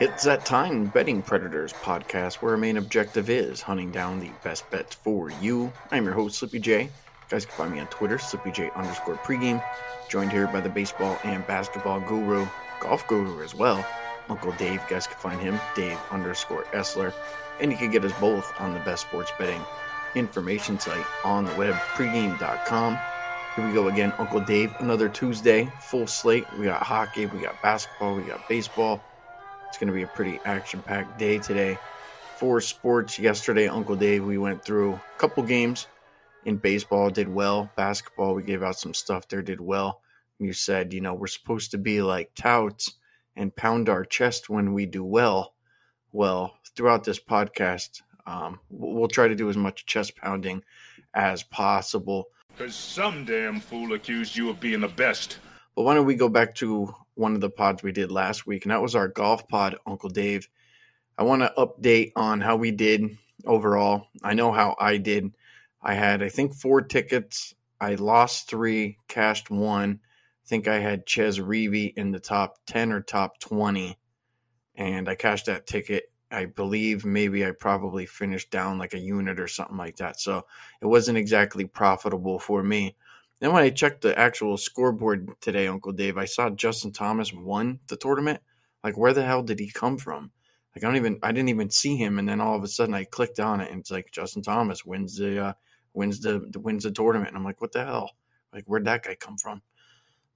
It's that time, Betting Predators podcast, where our main objective is hunting down the best bets for you. I'm your host, Sleepy J. You guys can find me on Twitter, SleepyJ underscore pregame. Joined here by the baseball and basketball guru, golf guru as well, Uncle Dave. You guys can find him, Dave underscore Essler. And you can get us both on the best sports betting information site on the web, pregame.com. Here we go again, Uncle Dave. Another Tuesday, full slate. We got hockey, we got basketball, we got baseball. It's going to be a pretty action packed day today. For sports, yesterday, Uncle Dave, we went through a couple games in baseball, did well. Basketball, we gave out some stuff there, did well. You said, you know, we're supposed to be like touts and pound our chest when we do well. Well, throughout this podcast, um, we'll try to do as much chest pounding as possible. Because some damn fool accused you of being the best. But why don't we go back to one of the pods we did last week, and that was our golf pod, Uncle Dave. I want to update on how we did overall. I know how I did. I had, I think, four tickets. I lost three, cashed one. I think I had Chez Reavie in the top 10 or top 20, and I cashed that ticket. I believe maybe I probably finished down like a unit or something like that. So it wasn't exactly profitable for me. Then when I checked the actual scoreboard today, Uncle Dave, I saw Justin Thomas won the tournament. Like, where the hell did he come from? Like, I don't even, I didn't even see him, and then all of a sudden I clicked on it, and it's like Justin Thomas wins the, uh, wins the, wins the tournament, and I'm like, what the hell? Like, where'd that guy come from?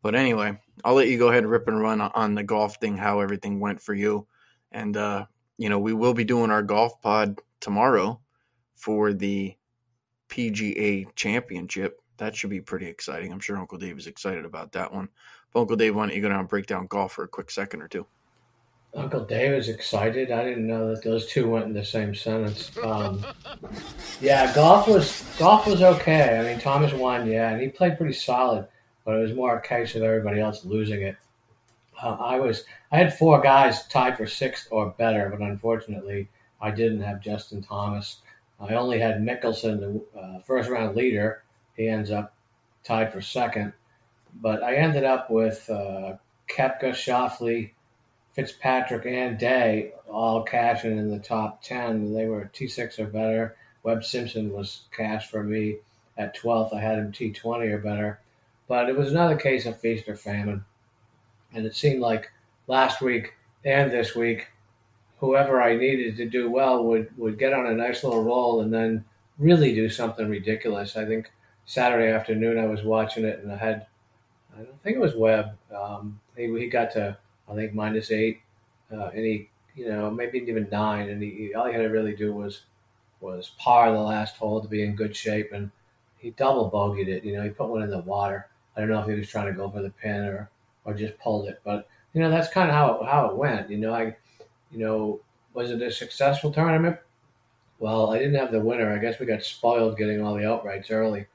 But anyway, I'll let you go ahead and rip and run on the golf thing, how everything went for you, and uh, you know, we will be doing our golf pod tomorrow for the PGA Championship that should be pretty exciting. I'm sure Uncle Dave is excited about that one. But Uncle Dave, why don't you go down and break down golf for a quick second or two? Uncle Dave is excited. I didn't know that those two went in the same sentence. Um, yeah, golf was golf was okay. I mean, Thomas won, yeah, and he played pretty solid, but it was more a case of everybody else losing it. Uh, I was I had four guys tied for sixth or better, but unfortunately, I didn't have Justin Thomas. I only had Mickelson, the uh, first round leader, he ends up tied for second. But I ended up with uh, Koepka, Schauffele, Fitzpatrick, and Day all cashing in the top 10. They were T6 or better. Webb Simpson was cash for me at 12th. I had him T20 or better. But it was another case of feast or famine. And it seemed like last week and this week, whoever I needed to do well would, would get on a nice little roll and then really do something ridiculous. I think Saturday afternoon, I was watching it, and I had, I don't think it was Webb. Um, he, he got to, I think, minus eight, uh, and he, you know, maybe even nine, and he, all he had to really do was, was par the last hole to be in good shape, and he double bogeyed it. You know, he put one in the water. I don't know if he was trying to go for the pin or, or just pulled it, but you know, that's kind of how it, how it went. You know, I, you know, was it a successful tournament? Well, I didn't have the winner. I guess we got spoiled getting all the outrights early.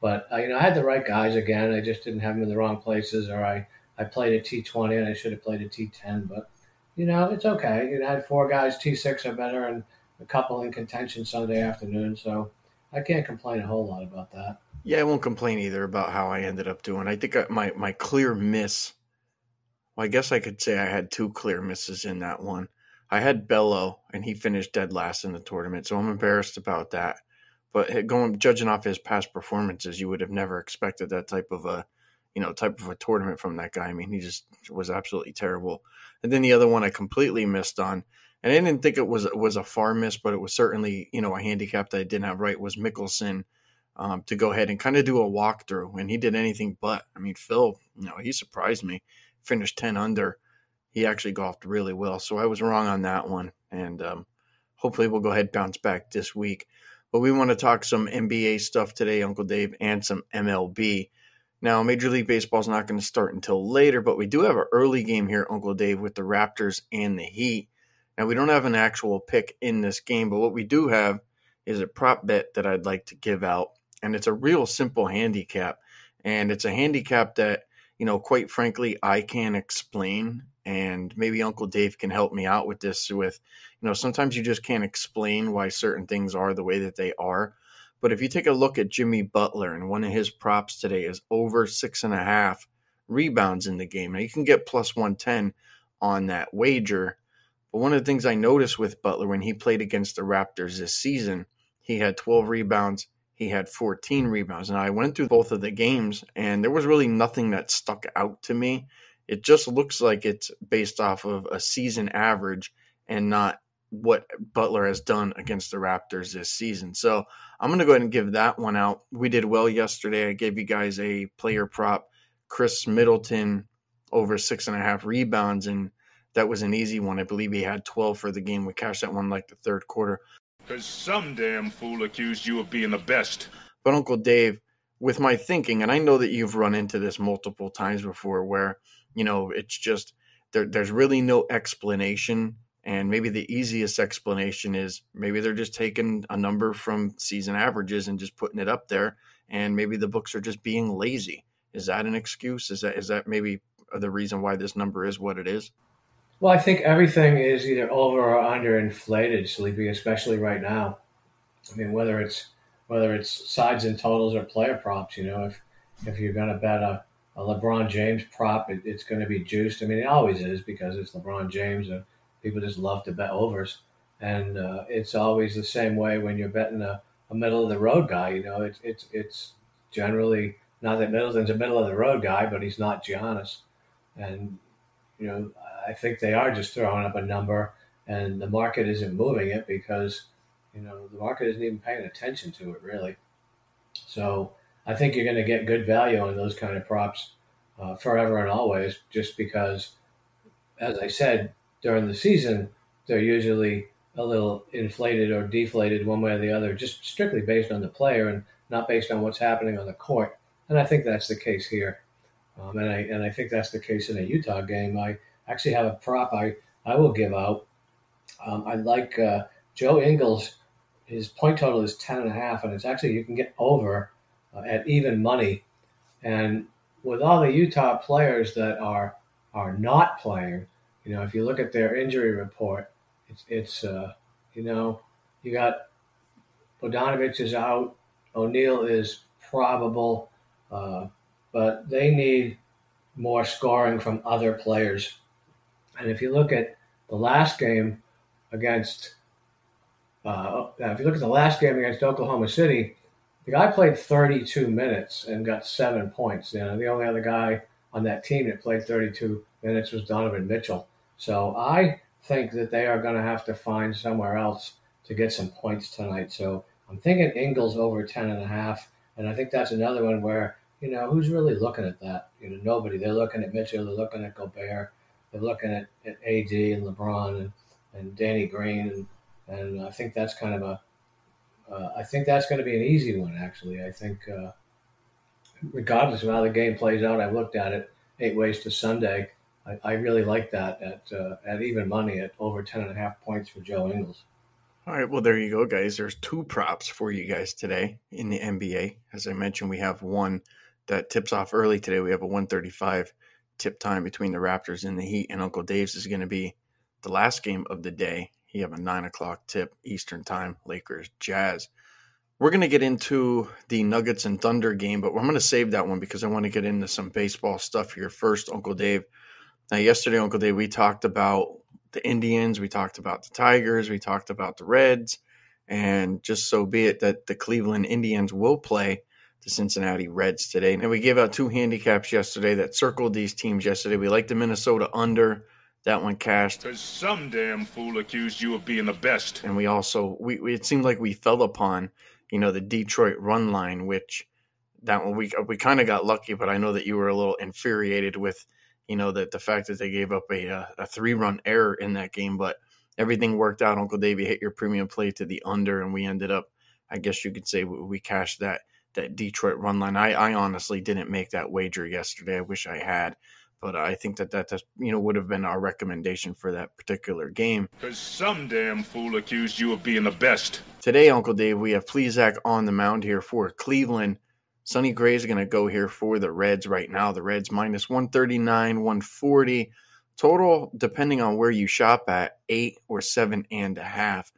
But uh, you know, I had the right guys again. I just didn't have them in the wrong places, or I I played a T twenty and I should have played a T ten. But you know, it's okay. You know, I had four guys T six or better, and a couple in contention Sunday afternoon. So I can't complain a whole lot about that. Yeah, I won't complain either about how I ended up doing. I think I, my my clear miss. Well, I guess I could say I had two clear misses in that one. I had Bello, and he finished dead last in the tournament, so I'm embarrassed about that. But going judging off his past performances, you would have never expected that type of a you know type of a tournament from that guy. I mean, he just was absolutely terrible. And then the other one I completely missed on, and I didn't think it was was a far miss, but it was certainly you know a handicap that I didn't have right was Mickelson. Um, to go ahead and kind of do a walkthrough, and he did anything but. I mean, Phil, you know, he surprised me. Finished ten under. He actually golfed really well, so I was wrong on that one, and um, hopefully we'll go ahead bounce back this week. But we want to talk some NBA stuff today, Uncle Dave, and some MLB. Now, Major League Baseball is not going to start until later, but we do have an early game here, Uncle Dave, with the Raptors and the Heat. Now, we don't have an actual pick in this game, but what we do have is a prop bet that I'd like to give out. And it's a real simple handicap. And it's a handicap that, you know, quite frankly, I can't explain. And maybe Uncle Dave can help me out with this with you know, sometimes you just can't explain why certain things are the way that they are. But if you take a look at Jimmy Butler and one of his props today is over six and a half rebounds in the game. Now you can get plus 110 on that wager, But one of the things I noticed with Butler when he played against the Raptors this season, he had 12 rebounds, he had 14 rebounds. And I went through both of the games, and there was really nothing that stuck out to me. It just looks like it's based off of a season average and not what Butler has done against the Raptors this season. So I'm going to go ahead and give that one out. We did well yesterday. I gave you guys a player prop, Khris Middleton over six and a half rebounds, and that was an easy one. I believe he had 12 for the game. We cashed that one like the third quarter. Because some damn fool accused you of being the best. But Uncle Dave, with my thinking, and I know that you've run into this multiple times before where, you know, it's just there, there's really no explanation. And maybe the easiest explanation is maybe they're just taking a number from season averages and just putting it up there. And maybe the books are just being lazy. Is that an excuse? Is that is that maybe the reason why this number is what it is? Well, I think everything is either over or under inflated, Sleepy, especially right now. I mean, whether it's whether it's sides and totals or player props, you know, if if you're going to bet a, a LeBron James prop, it, it's going to be juiced. I mean, it always is because it's LeBron James, and people just love to bet overs. And uh, it's always the same way when you're betting a, a middle of the road guy. You know, it's it's it's generally not that Middleton's a middle of the road guy, but he's not Giannis. And you know, I think they are just throwing up a number, and the market isn't moving it because you know the market isn't even paying attention to it really. So I think you're going to get good value on those kind of props uh, forever and always, just because, as I said during the season, they're usually a little inflated or deflated one way or the other, just strictly based on the player and not based on what's happening on the court. And I think that's the case here. Um, and I and I think that's the case in a Utah game. I actually have a prop I, I will give out. Um, I like uh, Joe Ingles. His point total is ten and a half, and it's actually you can get over at even money. And with all the Utah players that are are not playing, you know, if you look at their injury report, it's it's uh, you know you got Bogdanovich is out, O'Neale is probable. Uh, but they need more scoring from other players. And if you look at the last game against, uh, if you look at the last game against Oklahoma City, the guy played 32 minutes and got seven points. You know, the only other guy on that team that played 32 minutes was Donovan Mitchell. So I think that they are going to have to find somewhere else to get some points tonight. So I'm thinking Ingles over 10 and a half. And I think that's another one where you know, who's really looking at that? You know, nobody. They're looking at Mitchell. They're looking at Gobert. They're looking at, at AD and LeBron and, and Danny Green. And, and I think that's kind of a, uh, I think that's going to be an easy one, actually. I think, uh, regardless of how the game plays out, I've looked at it eight ways to Sunday. I, I really like that at, uh, at even money at over 10 and a half points for Joe Ingles. All right, well, there you go, guys. There's two props for you guys today in the NBA. As I mentioned, we have one that tips off early today. We have a 135 tip time between the Raptors and the Heat, and Uncle Dave's is going to be the last game of the day. He have a nine o'clock tip Eastern time, Lakers Jazz. We're going to get into the Nuggets and Thunder game, but I'm going to save that one because I want to get into some baseball stuff here first, Uncle Dave. Now, yesterday, Uncle Dave, we talked about the Indians, we talked about the Tigers, we talked about the Reds, and just so be it that the Cleveland Indians will play the Cincinnati Reds today. And we gave out two handicaps yesterday that circled these teams yesterday. We like the Minnesota under. That one cashed. Because some damn fool accused you of being the best. And we also, we, we, it seemed like we fell upon, you know, the Detroit run line, which that one we, we kind of got lucky, but I know that you were a little infuriated with, you know, that the fact that they gave up a, uh, a, a three run error in that game. But everything worked out. Uncle Davey hit your premium play to the under, and we ended up, I guess you could say, we cashed that that Detroit run line. I, I honestly didn't make that wager yesterday. I wish I had, but I think that that you know would have been our recommendation for that particular game. Because some damn fool accused you of being the best. Today, Uncle Dave, we have Plesac on the mound here for Cleveland. Sonny Gray is going to go here for the Reds right now. The Reds minus 139, 140. Total, depending on where you shop at, eight or seven and a half.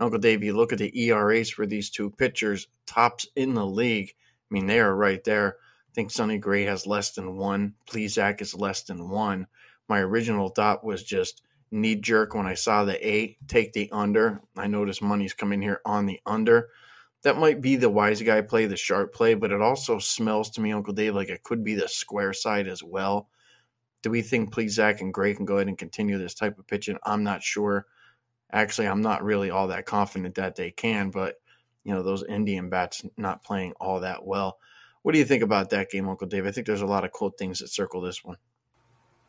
Uncle Dave, you look at the ERAs for these two pitchers, tops in the league. I mean, they are right there. Think Sonny Gray has less than one. Plesac is less than one. My original thought was just knee jerk when I saw the eight, take the under. I noticed money's coming here on the under. That might be the wise guy play, the sharp play, but it also smells to me, Uncle Dave, like it could be the square side as well. Do we think Plesac and Gray can go ahead and continue this type of pitching? I'm not sure. Actually, I'm not really all that confident that they can, but you know, those Indian bats not playing all that well. What do you think about that game, Uncle Dave? I think there's a lot of cool things that circle this one.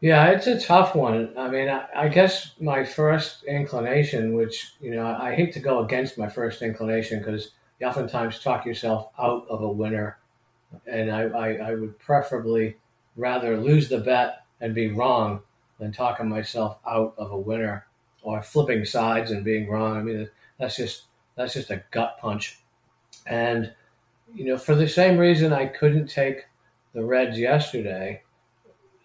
Yeah, it's a tough one. I mean, I, I, guess my first inclination, which, you know, I, hate to go against my first inclination because you oftentimes talk yourself out of a winner. And I, I, I would preferably rather lose the bet and be wrong than talking myself out of a winner or flipping sides and being wrong. I mean, that's just that's just a gut punch. And you know, for the same reason I couldn't take the Reds yesterday,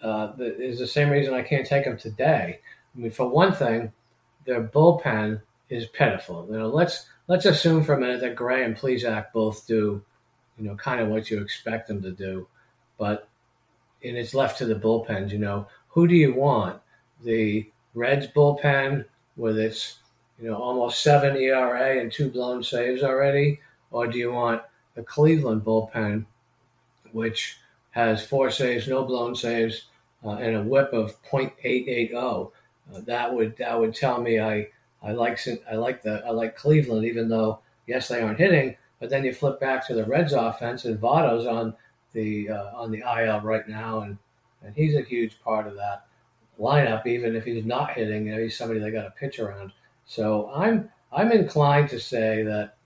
uh, is the same reason I can't take them today. I mean, for one thing, their bullpen is pitiful. You know, let's let's assume for a minute that Gray and Plesac both do, you know, kind of what you expect them to do, but and it's left to the bullpens. You know, who do you want? The Reds bullpen with its you know almost seven ERA and two blown saves already, or do you want the Cleveland bullpen, which has four saves, no blown saves, uh, and a WHIP of .880? Uh, that would that would tell me I I like I like the I like Cleveland, even though yes they aren't hitting. But then you flip back to the Reds offense, and Votto's on the uh, on the IL right now, and and he's a huge part of that lineup. Even if he's not hitting, you know, he's somebody they got to pitch around. So I'm I'm inclined to say that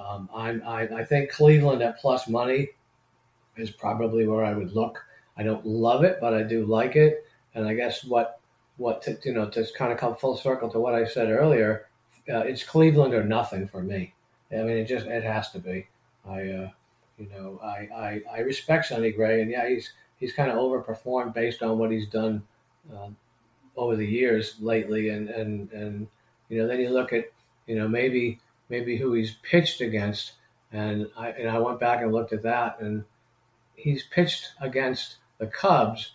um, I'm, I, I think Cleveland at plus money is probably where I would look. I don't love it, but I do like it. And I guess what what to, you know to kind of come full circle to what I said earlier, uh, it's Cleveland or nothing for me. I mean, it just it has to be. I uh, you know I, I I respect Sonny Gray, and yeah, he's he's kind of overperformed based on what he's done uh, over the years lately, and and and you know then you look at you know maybe maybe who he's pitched against, and I and I went back and looked at that, and he's pitched against the Cubs,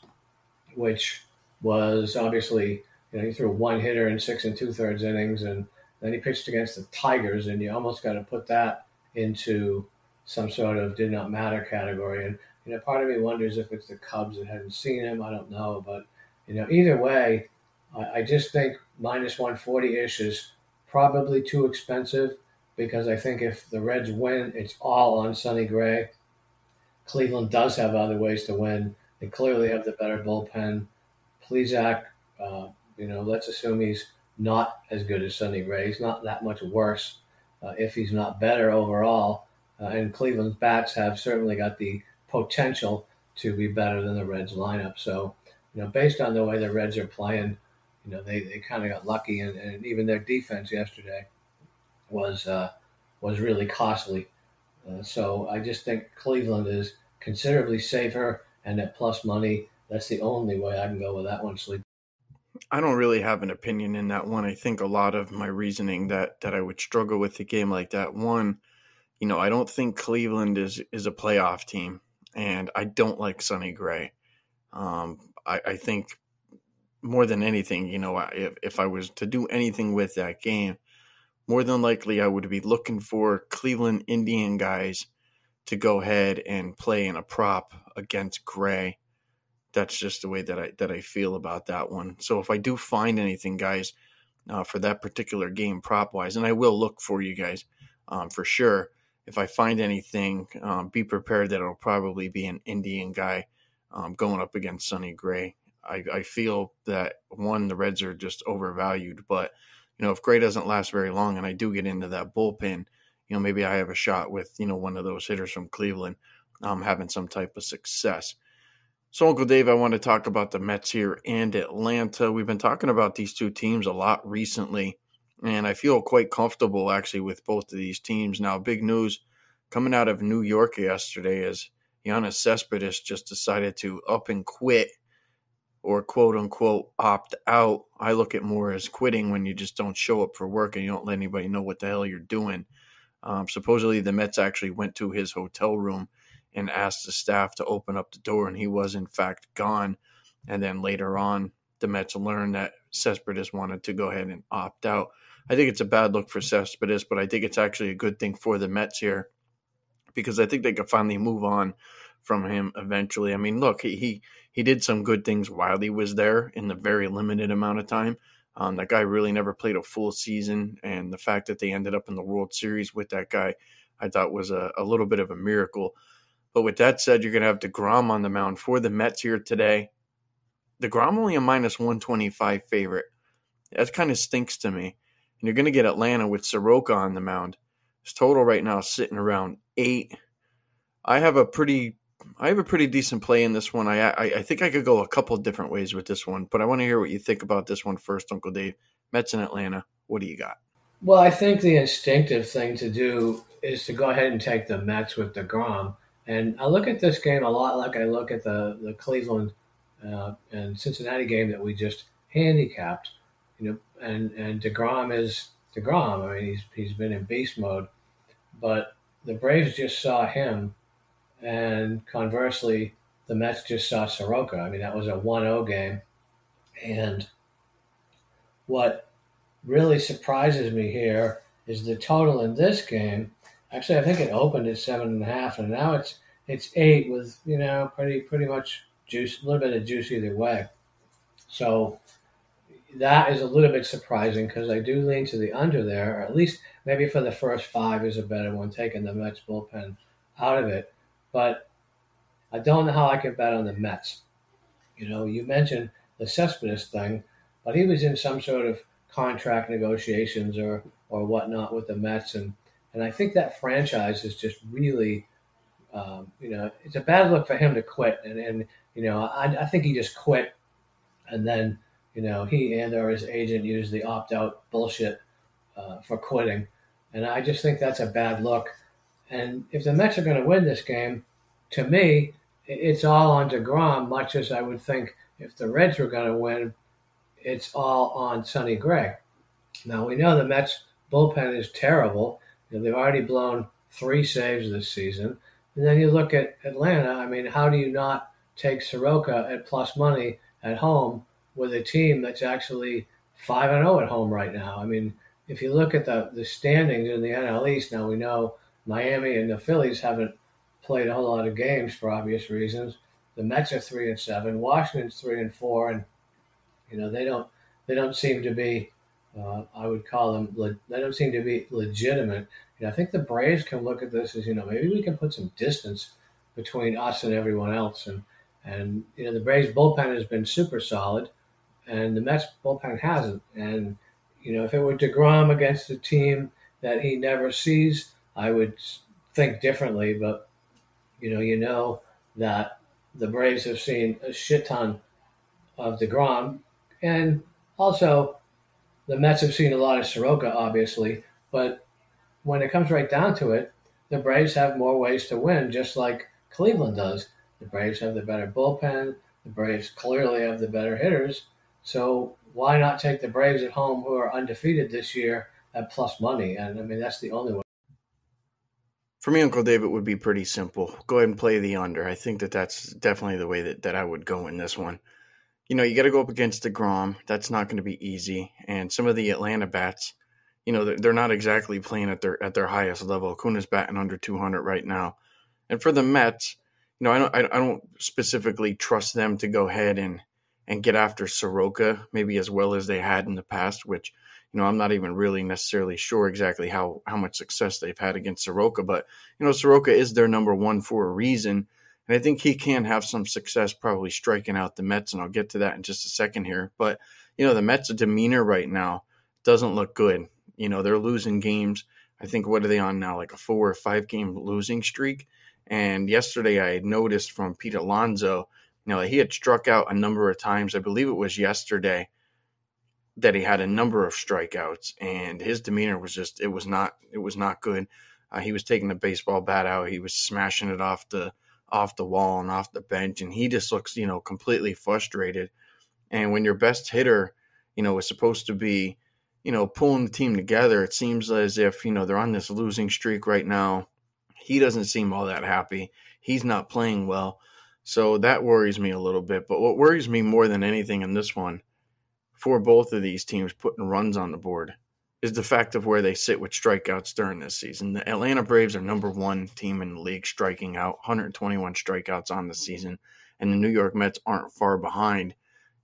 which was obviously you know he threw one hitter in six and two thirds innings, and then he pitched against the Tigers, and you almost got to put that into some sort of did not matter category. And you know, part of me wonders if it's the Cubs that hadn't seen him. I don't know, but you know, either way, I, I just think minus 140 ish is probably too expensive because I think if the Reds win, it's all on Sonny Gray. Cleveland does have other ways to win. They clearly have the better bullpen. Plesac, uh, you know, let's assume he's not as good as Sonny Gray. He's not that much worse uh, if he's not better overall. Uh, and Cleveland's bats have certainly got the potential to be better than the Reds lineup. So, you know, based on the way the Reds are playing, you know, they, they kind of got lucky, and, and even their defense yesterday was uh, was really costly. Uh, so I just think Cleveland is considerably safer, and at plus money, that's the only way I can go with that one. Sleep. I don't really have an opinion in that one. I think a lot of my reasoning that that I would struggle with a game like that. One, you know, I don't think Cleveland is is a playoff team, and I don't like Sonny Gray. Um, I, I think more than anything, you know, if, if I was to do anything with that game, more than likely I would be looking for Cleveland Indian guys to go ahead and play in a prop against Gray. That's just the way that I that I feel about that one. So if I do find anything, guys, uh, for that particular game prop wise, and I will look for you guys um, for sure. If I find anything, um, be prepared that it'll probably be an Indian guy um, going up against Sonny Gray. I, I feel that one, the Reds are just overvalued, but you know, if Gray doesn't last very long and I do get into that bullpen, you know, maybe I have a shot with, you know, one of those hitters from Cleveland um, having some type of success. So, Uncle Dave, I want to talk about the Mets here and Atlanta. We've been talking about these two teams a lot recently, and I feel quite comfortable actually with both of these teams. Now, big news coming out of New York yesterday is Yoenis Cespedes just decided to up and quit or quote unquote opt out. I look at more as quitting when you just don't show up for work and you don't let anybody know what the hell you're doing. Um, supposedly, the Mets actually went to his hotel room and asked the staff to open up the door, and he was in fact gone. And then later on, the Mets learned that Cespedes wanted to go ahead and opt out. I think it's a bad look for Cespedes, but I think it's actually a good thing for the Mets here because I think they could finally move on from him eventually. I mean, look, he he, he did some good things while he was there in the very limited amount of time. Um, that guy really never played a full season, and the fact that they ended up in the World Series with that guy, I thought was a, a little bit of a miracle. But with that said, you're going to have DeGrom on the mound for the Mets here today. DeGrom only a minus 125 favorite. That kind of stinks to me. And you're going to get Atlanta with Soroka on the mound. His total right now is sitting around eight. I have a pretty, I have a pretty decent play in this one. I, I, I think I could go a couple different ways with this one, but I want to hear what you think about this one first, Uncle Dave. Mets in Atlanta. What do you got? Well, I think the instinctive thing to do is to go ahead and take the Mets with DeGrom. And I look at this game a lot like I look at the the Cleveland uh, and Cincinnati game that we just handicapped. You know, and and Degrom is Degrom. I mean, he's he's been in beast mode, but the Braves just saw him, and conversely, the Mets just saw Soroka. I mean, that was a 1-0 game, and what really surprises me here is the total in this game. Actually, I think it opened at seven and a half, and now it's it's eight with you know pretty pretty much juice, a little bit of juice either way. So that is a little bit surprising because I do lean to the under there, or at least maybe for the first five is a better one, taking the Mets bullpen out of it. But I don't know how I can bet on the Mets. You know, you mentioned the Cespedes thing, but he was in some sort of contract negotiations or or whatnot with the Mets, and and I think that franchise is just really, um, you know, it's a bad look for him to quit, and and you know, I, I think he just quit, and then you know he and or his agent used the opt out bullshit uh, for quitting, and I just think that's a bad look. And if the Mets are going to win this game, to me, it's all on Degrom. Much as I would think if the Reds were going to win, it's all on Sonny Gray. Now we know the Mets bullpen is terrible. You know, they've already blown three saves this season. And then you look at Atlanta. I mean, how do you not take Soroka at plus money at home with a team that's actually five and zero oh at home right now. I mean, if you look at the the standings in the NL East, now we know Miami and the Phillies haven't played a whole lot of games for obvious reasons. The Mets are three and seven. Washington's three and four, and you know they don't they don't seem to be. Uh, I would call them. They don't seem to be legitimate. You know, I think the Braves can look at this as you know maybe we can put some distance between us and everyone else, and and you know the Braves bullpen has been super solid, and the Mets bullpen hasn't. And you know if it were Degrom against a team that he never sees, I would think differently. But you know you know that the Braves have seen a shit ton of Degrom, and also the Mets have seen a lot of Soroka, obviously. But when it comes right down to it, the Braves have more ways to win, just like Cleveland does. The Braves have the better bullpen. The Braves clearly have the better hitters. So why not take the Braves at home, who are undefeated this year, at plus money? And I mean, that's the only way. For me, Uncle David would be pretty simple. Go ahead and play the under. I think that that's definitely the way that, that I would go in this one. You know, you got to go up against DeGrom. That's not going to be easy. And some of the Atlanta bats, you know, they're, they're not exactly playing at their at their highest level. Acuna's batting under 200 right now. And for the Mets, you know, I don't, I don't specifically trust them to go ahead and and get after Soroka maybe as well as they had in the past, which you know I'm not even really necessarily sure exactly how how much success they've had against Soroka, but you know Soroka is their number one for a reason, and I think he can have some success probably striking out the Mets, and I'll get to that in just a second here. But you know the Mets' demeanor right now doesn't look good. You know they're losing games. I think what are they on now, like a four or five game losing streak and yesterday I noticed from Pete Alonso, you know, he had struck out a number of times. I believe it was yesterday that he had a number of strikeouts and his demeanor was just it was not it was not good. Uh, he was taking the baseball bat out, he was smashing it off the off the wall and off the bench and he just looks, you know, completely frustrated. And when your best hitter, you know, is supposed to be, you know, pulling the team together, it seems as if, you know, they're on this losing streak right now he doesn't seem all that happy. He's not playing well. So that worries me a little bit. But what worries me more than anything in this one, for both of these teams putting runs on the board is the fact of where they sit with strikeouts during this season. The Atlanta Braves are number one team in the league striking out, 121 strikeouts on the season, and the New York Mets aren't far behind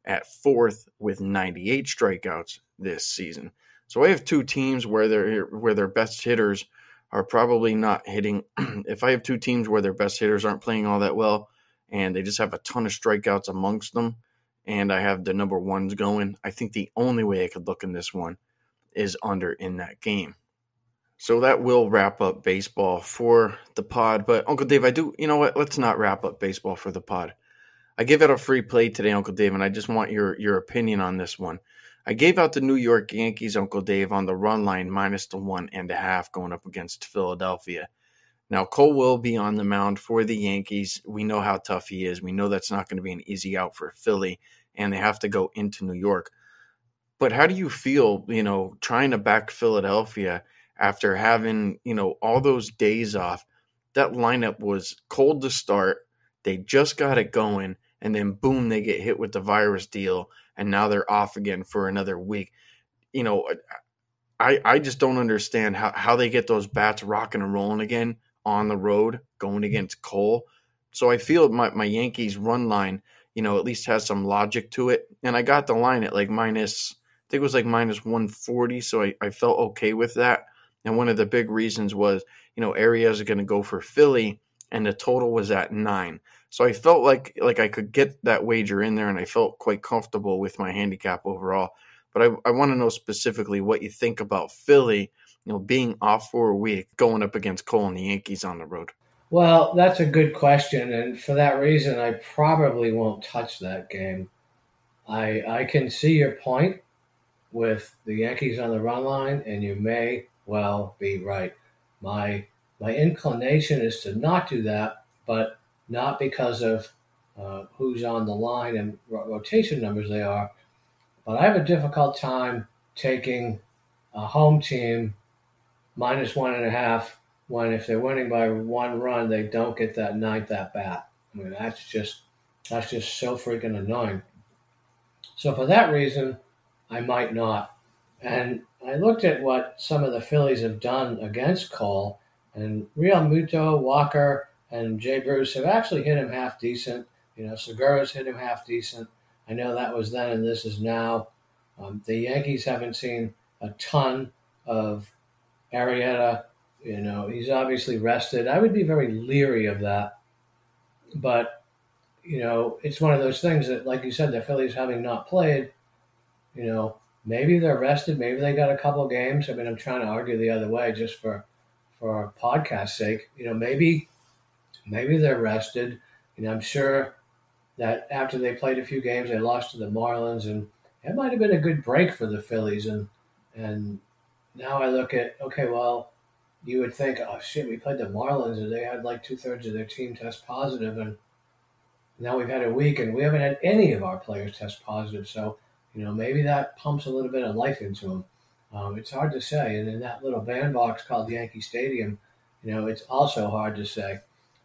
at fourth with 98 strikeouts this season. So I have two teams where their where their best hitters are probably not hitting. if I have two teams where their best hitters aren't playing all that well, and they just have a ton of strikeouts amongst them, and I have the number ones going, I think the only way I could look in this one is under in that game. So that will wrap up baseball for the pod. But Uncle Dave, I do, you know what? Let's not wrap up baseball for the pod. I gave out a free play today, Uncle Dave, and I just want your your opinion on this one. I gave out the New York Yankees, Uncle Dave, on the run line minus the one and a half going up against Philadelphia. Now, Cole will be on the mound for the Yankees. We know how tough he is. We know that's not going to be an easy out for Philly, and they have to go into New York. But how do you feel, you know, trying to back Philadelphia after having, you know, all those days off? That lineup was cold to start. They just got it going, and then boom, they get hit with the virus deal and now they're off again for another week. You know, I I just don't understand how how they get those bats rocking and rolling again on the road going mm-hmm. against Cole. So I feel my my Yankees run line, you know, at least has some logic to it. And I got the line at like minus I think it was like minus 140, so I, I felt okay with that. And one of the big reasons was, you know, Arias are going to go for Philly, and the total was at nine. So I felt like like I could get that wager in there, and I felt quite comfortable with my handicap overall. But I, I want to know specifically what you think about Philly, you know, being off for a week, going up against Cole and the Yankees on the road. Well, that's a good question, and for that reason, I probably won't touch that game. I I can see your point with the Yankees on the run line, and you may well be right. My my inclination is to not do that, but not because of uh, who's on the line and rotation numbers they are, but I have a difficult time taking a home team minus one and a half when if they're winning by one run they don't get that ninth at bat. I mean that's just that's just so freaking annoying. So for that reason, I might not. And I looked at what some of the Phillies have done against Cole, and Realmuto, Walker, and Jay Bruce have actually hit him half decent. You know, Segura's hit him half decent. I know that was then and this is now. Um, the Yankees haven't seen a ton of Arrieta. You know, he's obviously rested. I would be very leery of that. But, you know, it's one of those things that, like you said, the Phillies having not played, you know, maybe they're rested. Maybe they got a couple games. I mean, I'm trying to argue the other way just for for podcast sake. You know, maybe Maybe they're rested. You know, I'm sure that after they played a few games, they lost to the Marlins, and it might have been a good break for the Phillies. And and now I look at okay, well, you would think, oh shit, we played the Marlins, and they had like two thirds of their team test positive, and now we've had a week, and we haven't had any of our players test positive. So you know, maybe that pumps a little bit of life into them. Um, it's hard to say. And in that little bandbox called Yankee Stadium, you know, it's also hard to say.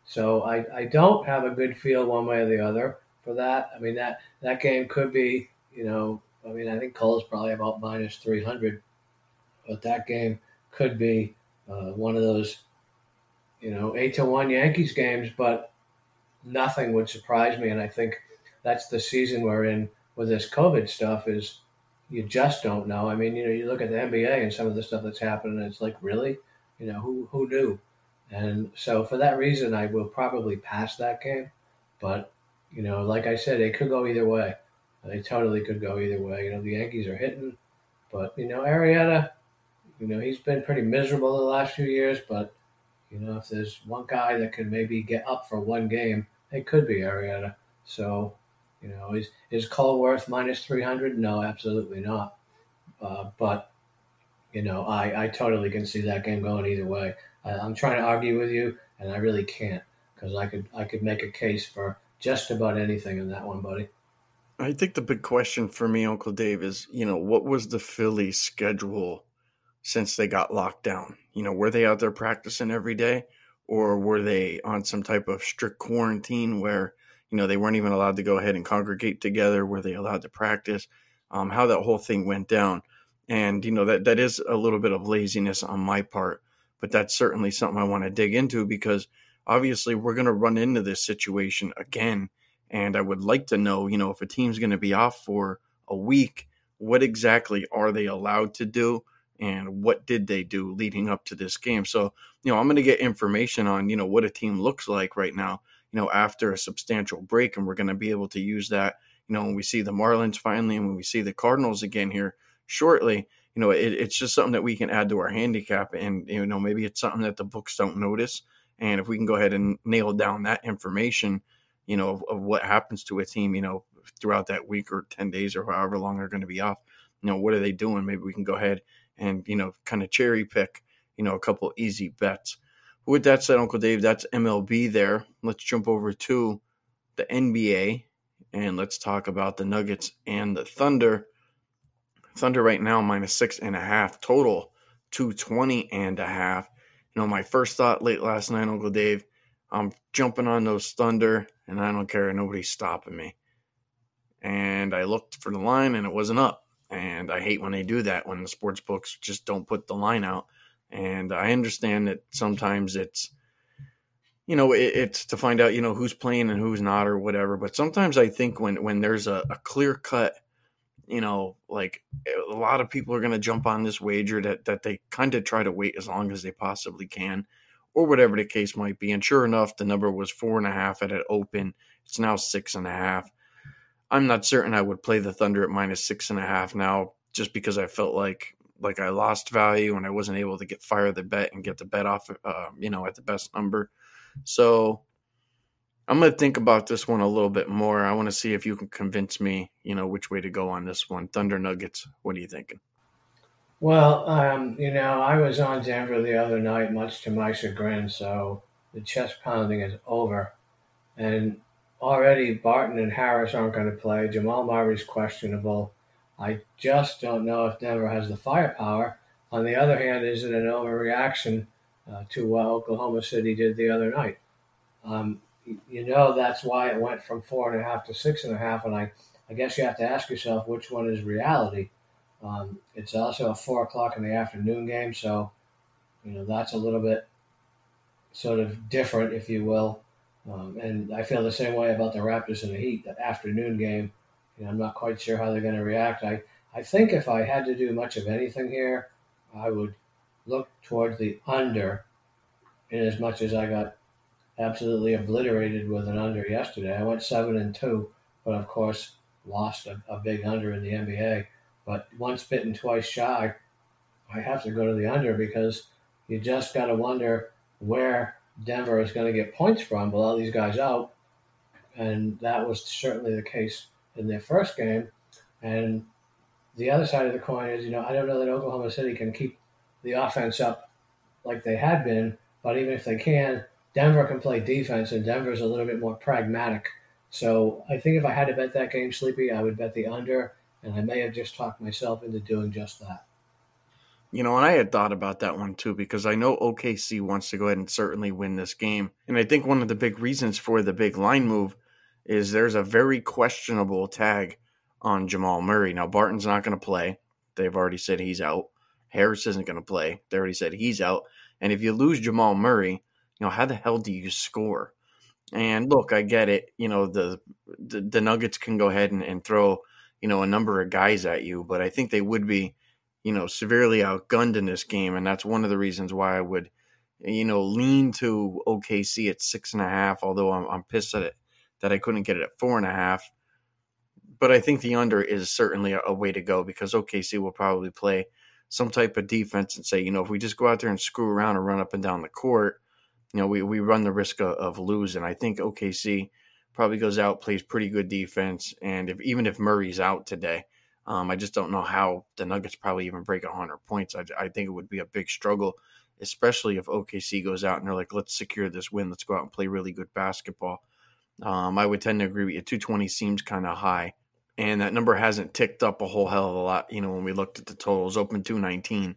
So I, I don't have a good feel one way or the other for that. I mean that that game could be you know I mean I think Cole's probably about minus three hundred, but that game could be uh, one of those you know eight to one Yankees games. But nothing would surprise me, and I think that's the season we're in with this COVID stuff is you just don't know. I mean, you know, you look at the NBA and some of the stuff that's happening, it's like, really, you know, who who knew? And so for that reason, I will probably pass that game. But, you know, like I said, it could go either way. They totally could go either way. You know, the Yankees are hitting, but, you know, Arrieta, you know, he's been pretty miserable the last few years. But, you know, if there's one guy that can maybe get up for one game, it could be Arrieta. So, you know, is, is Cole worth minus 300? No, absolutely not. Uh, but, you know, I, I totally can see that game going either way. I'm trying to argue with you, and I really can't because I could I could make a case for just about anything in that one, buddy. I think the big question for me, Uncle Dave, is you know what was the Philly schedule since they got locked down? You know, were they out there practicing every day, or were they on some type of strict quarantine where you know they weren't even allowed to go ahead and congregate together? Were they allowed to practice? um, how that whole thing went down. And you know that that is a little bit of laziness on my part, but that's certainly something I want to dig into because obviously we're going to run into this situation again. And I would like to know, you know, if a team's going to be off for a week, what exactly are they allowed to do? And what did they do leading up to this game. So, you know, I'm going to get information on, you know, what a team looks like right now, you know, after a substantial break. And we're going to be able to use that, you know, when we see the Marlins finally and when we see the Cardinals again here shortly, you know, it, it's just something that we can add to our handicap. And, you know, maybe it's something that the books don't notice. And if we can go ahead and nail down that information, you know, of, of what happens to a team, you know, throughout that week or 10 days or however long they're going to be off, you know, what are they doing? Maybe we can go ahead and, you know, kind of cherry pick, you know, a couple easy bets. With that said, Uncle Dave, that's MLB there. Let's jump over to the NBA and let's talk about the Nuggets and the Thunder. Thunder right now minus six and a half total, 220 and a half. You know, my first thought late last night, Uncle Dave, I'm jumping on those Thunder and I don't care. Nobody's stopping me. And I looked for the line and it wasn't up. And I hate when they do that when the sports books just don't put the line out. And I understand that sometimes it's, you know, it, it's to find out, you know, who's playing and who's not or whatever. But sometimes I think when when there's a, a clear cut, you know, like a lot of people are going to jump on this wager that that they kind of try to wait as long as they possibly can, or whatever the case might be. And sure enough, the number was four and a half at an open. It's now six and a half. I'm not certain I would play the Thunder at minus six and a half now, just because I felt like like I lost value and I wasn't able to get fire the bet and get the bet off, uh, you know, at the best number. So I'm going to think about this one a little bit more. I want to see if you can convince me, you know, which way to go on this one. Thunder Nuggets. What are you thinking? Well, um, you know, I was on Denver the other night, much to my chagrin. So the chest pounding is over, and already Barton and Harris aren't going to play. Jamal Murray's questionable. I just don't know if Denver has the firepower. On the other hand, is it an overreaction uh, to what Oklahoma City did the other night? Um, you know that's why it went from four and a half to six and a half, and I, I guess you have to ask yourself which one is reality. Um, it's also a four o'clock in the afternoon game, so you know that's a little bit sort of different, if you will. Um, and I feel the same way about the Raptors and the Heat, that afternoon game. You know, I'm not quite sure how they're going to react. I, I think if I had to do much of anything here, I would look towards the under in as much as I got absolutely obliterated with an under yesterday. I went seven and two, but of course lost a, a big under in the NBA. But once bitten, twice shy. I have to go to the under because you just got to wonder where Denver is going to get points from with all these guys out. And that was certainly the case in their first game. And the other side of the coin is, you know, I don't know that Oklahoma City can keep the offense up like they had been, but even if they can, Denver can play defense, and Denver's a little bit more pragmatic. So I think if I had to bet that game, Sleepy, I would bet the under, and I may have just talked myself into doing just that. You know, and I had thought about that one too because I know OKC wants to go ahead and certainly win this game. And I think one of the big reasons for the big line move is there's a very questionable tag on Jamal Murray. Now, Barton's not going to play. They've already said he's out. Harris isn't going to play. They already said he's out. And if you lose Jamal Murray, you know, how the hell do you score? And look, I get it. You know, the the, the Nuggets can go ahead and, and throw, you know, a number of guys at you, but I think they would be you know, severely outgunned in this game, and that's one of the reasons why I would, you know, lean to OKC at six and a half. Although I'm, I'm pissed at it that I couldn't get it at four and a half, but I think the under is certainly a, a way to go because OKC will probably play some type of defense and say, you know, if we just go out there and screw around and run up and down the court, you know, we, we run the risk of, of losing. I think OKC probably goes out, plays pretty good defense, and if even if Murray's out today, um, I just don't know how the Nuggets probably even break 100 points. I, I, think it would be a big struggle, especially if OKC goes out and they're like, let's secure this win. Let's go out and play really good basketball. Um, I would tend to agree with you. 220 seems kind of high. And that number hasn't ticked up a whole hell of a lot. You know, when we looked at the totals, open 219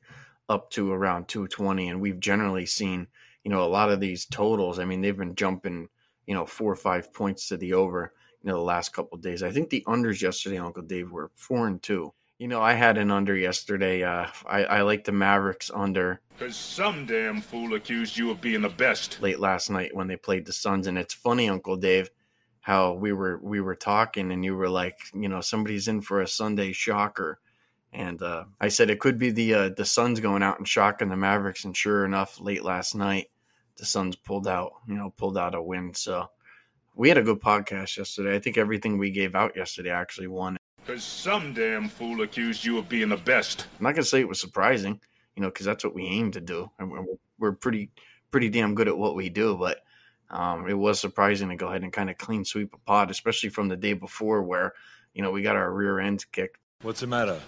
up to around 220. And we've generally seen, you know, a lot of these totals. I mean, they've been jumping, you know, four or five points to the over you know the last couple days. I think the unders yesterday, Uncle Dave, were four and two. You know, I had an under yesterday. Uh, I, I like the Mavericks under. Because some damn fool accused you of being the best. Late last night when they played the Suns, and it's funny, Uncle Dave, how we were we were talking, and you were like, you know, somebody's in for a Sunday shocker, and uh, I said it could be the uh, the Suns going out and shocking the Mavericks, and sure enough, late last night, the Suns pulled out, you know, pulled out a win. So we had a good podcast yesterday. I think everything we gave out yesterday actually won. Because some damn fool accused you of being the best. I'm not gonna say it was surprising, you know, because that's what we aim to do, and we're, we're pretty pretty damn good at what we do. But um, it was surprising to go ahead and kind of clean sweep a pod, especially from the day before, where you know we got our rear end kicked. What's the matter?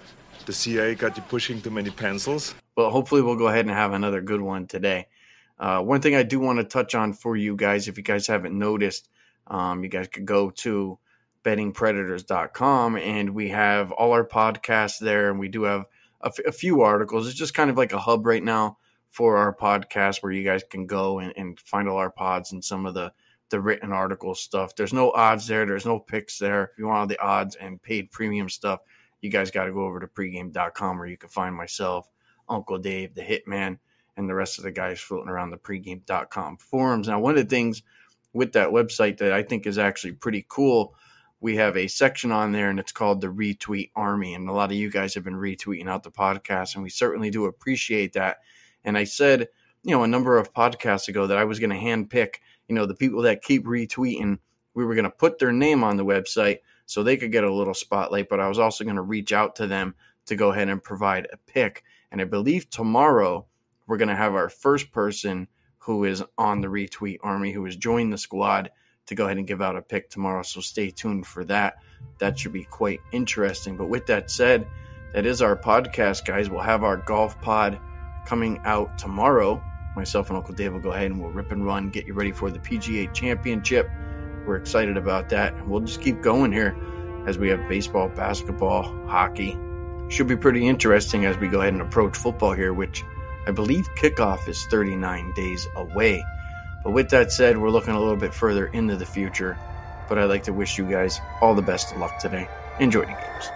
The CIA got you pushing too many pencils? But hopefully, we'll go ahead and have another good one today. Uh, one thing I do want to touch on for you guys, if you guys haven't noticed, um, you guys could go to bettingpredators.com and we have all our podcasts there and we do have a, f- a few articles. It's just kind of like a hub right now for our podcast where you guys can go and, and find all our pods and some of the the written article stuff. There's no odds there. There's no picks there. If you want all the odds and paid premium stuff you guys got to go over to pregame.com where you can find myself uncle dave the hitman and the rest of the guys floating around the pregame.com forums. Now one of the things with that website that i think is actually pretty cool. We have a section on there and it's called the retweet army and a lot of you guys have been retweeting out the podcast and we certainly do appreciate that. And i said you know a number of podcasts ago that i was going to handpick you know the people that keep retweeting. We were going to put their name on the website so they could get a little spotlight but i was also going to reach out to them to go ahead and provide a pick. And i believe tomorrow we're going to have our first person who is on the retweet army who has joined the squad to go ahead and give out a pick tomorrow. So stay tuned for that. That should be quite interesting. But with that said, that is our podcast, guys. We'll have our golf pod coming out tomorrow. Myself and Uncle Dave will go ahead and we'll rip and run, get you ready for the PGA Championship. We're excited about that. We'll just keep going here as we have baseball, basketball, hockey. Should be pretty interesting as we go ahead and approach football here, which I believe kickoff is 39 days away. But with that said, we're looking a little bit further into the future. But I'd like to wish you guys all the best of luck today. Enjoy the games.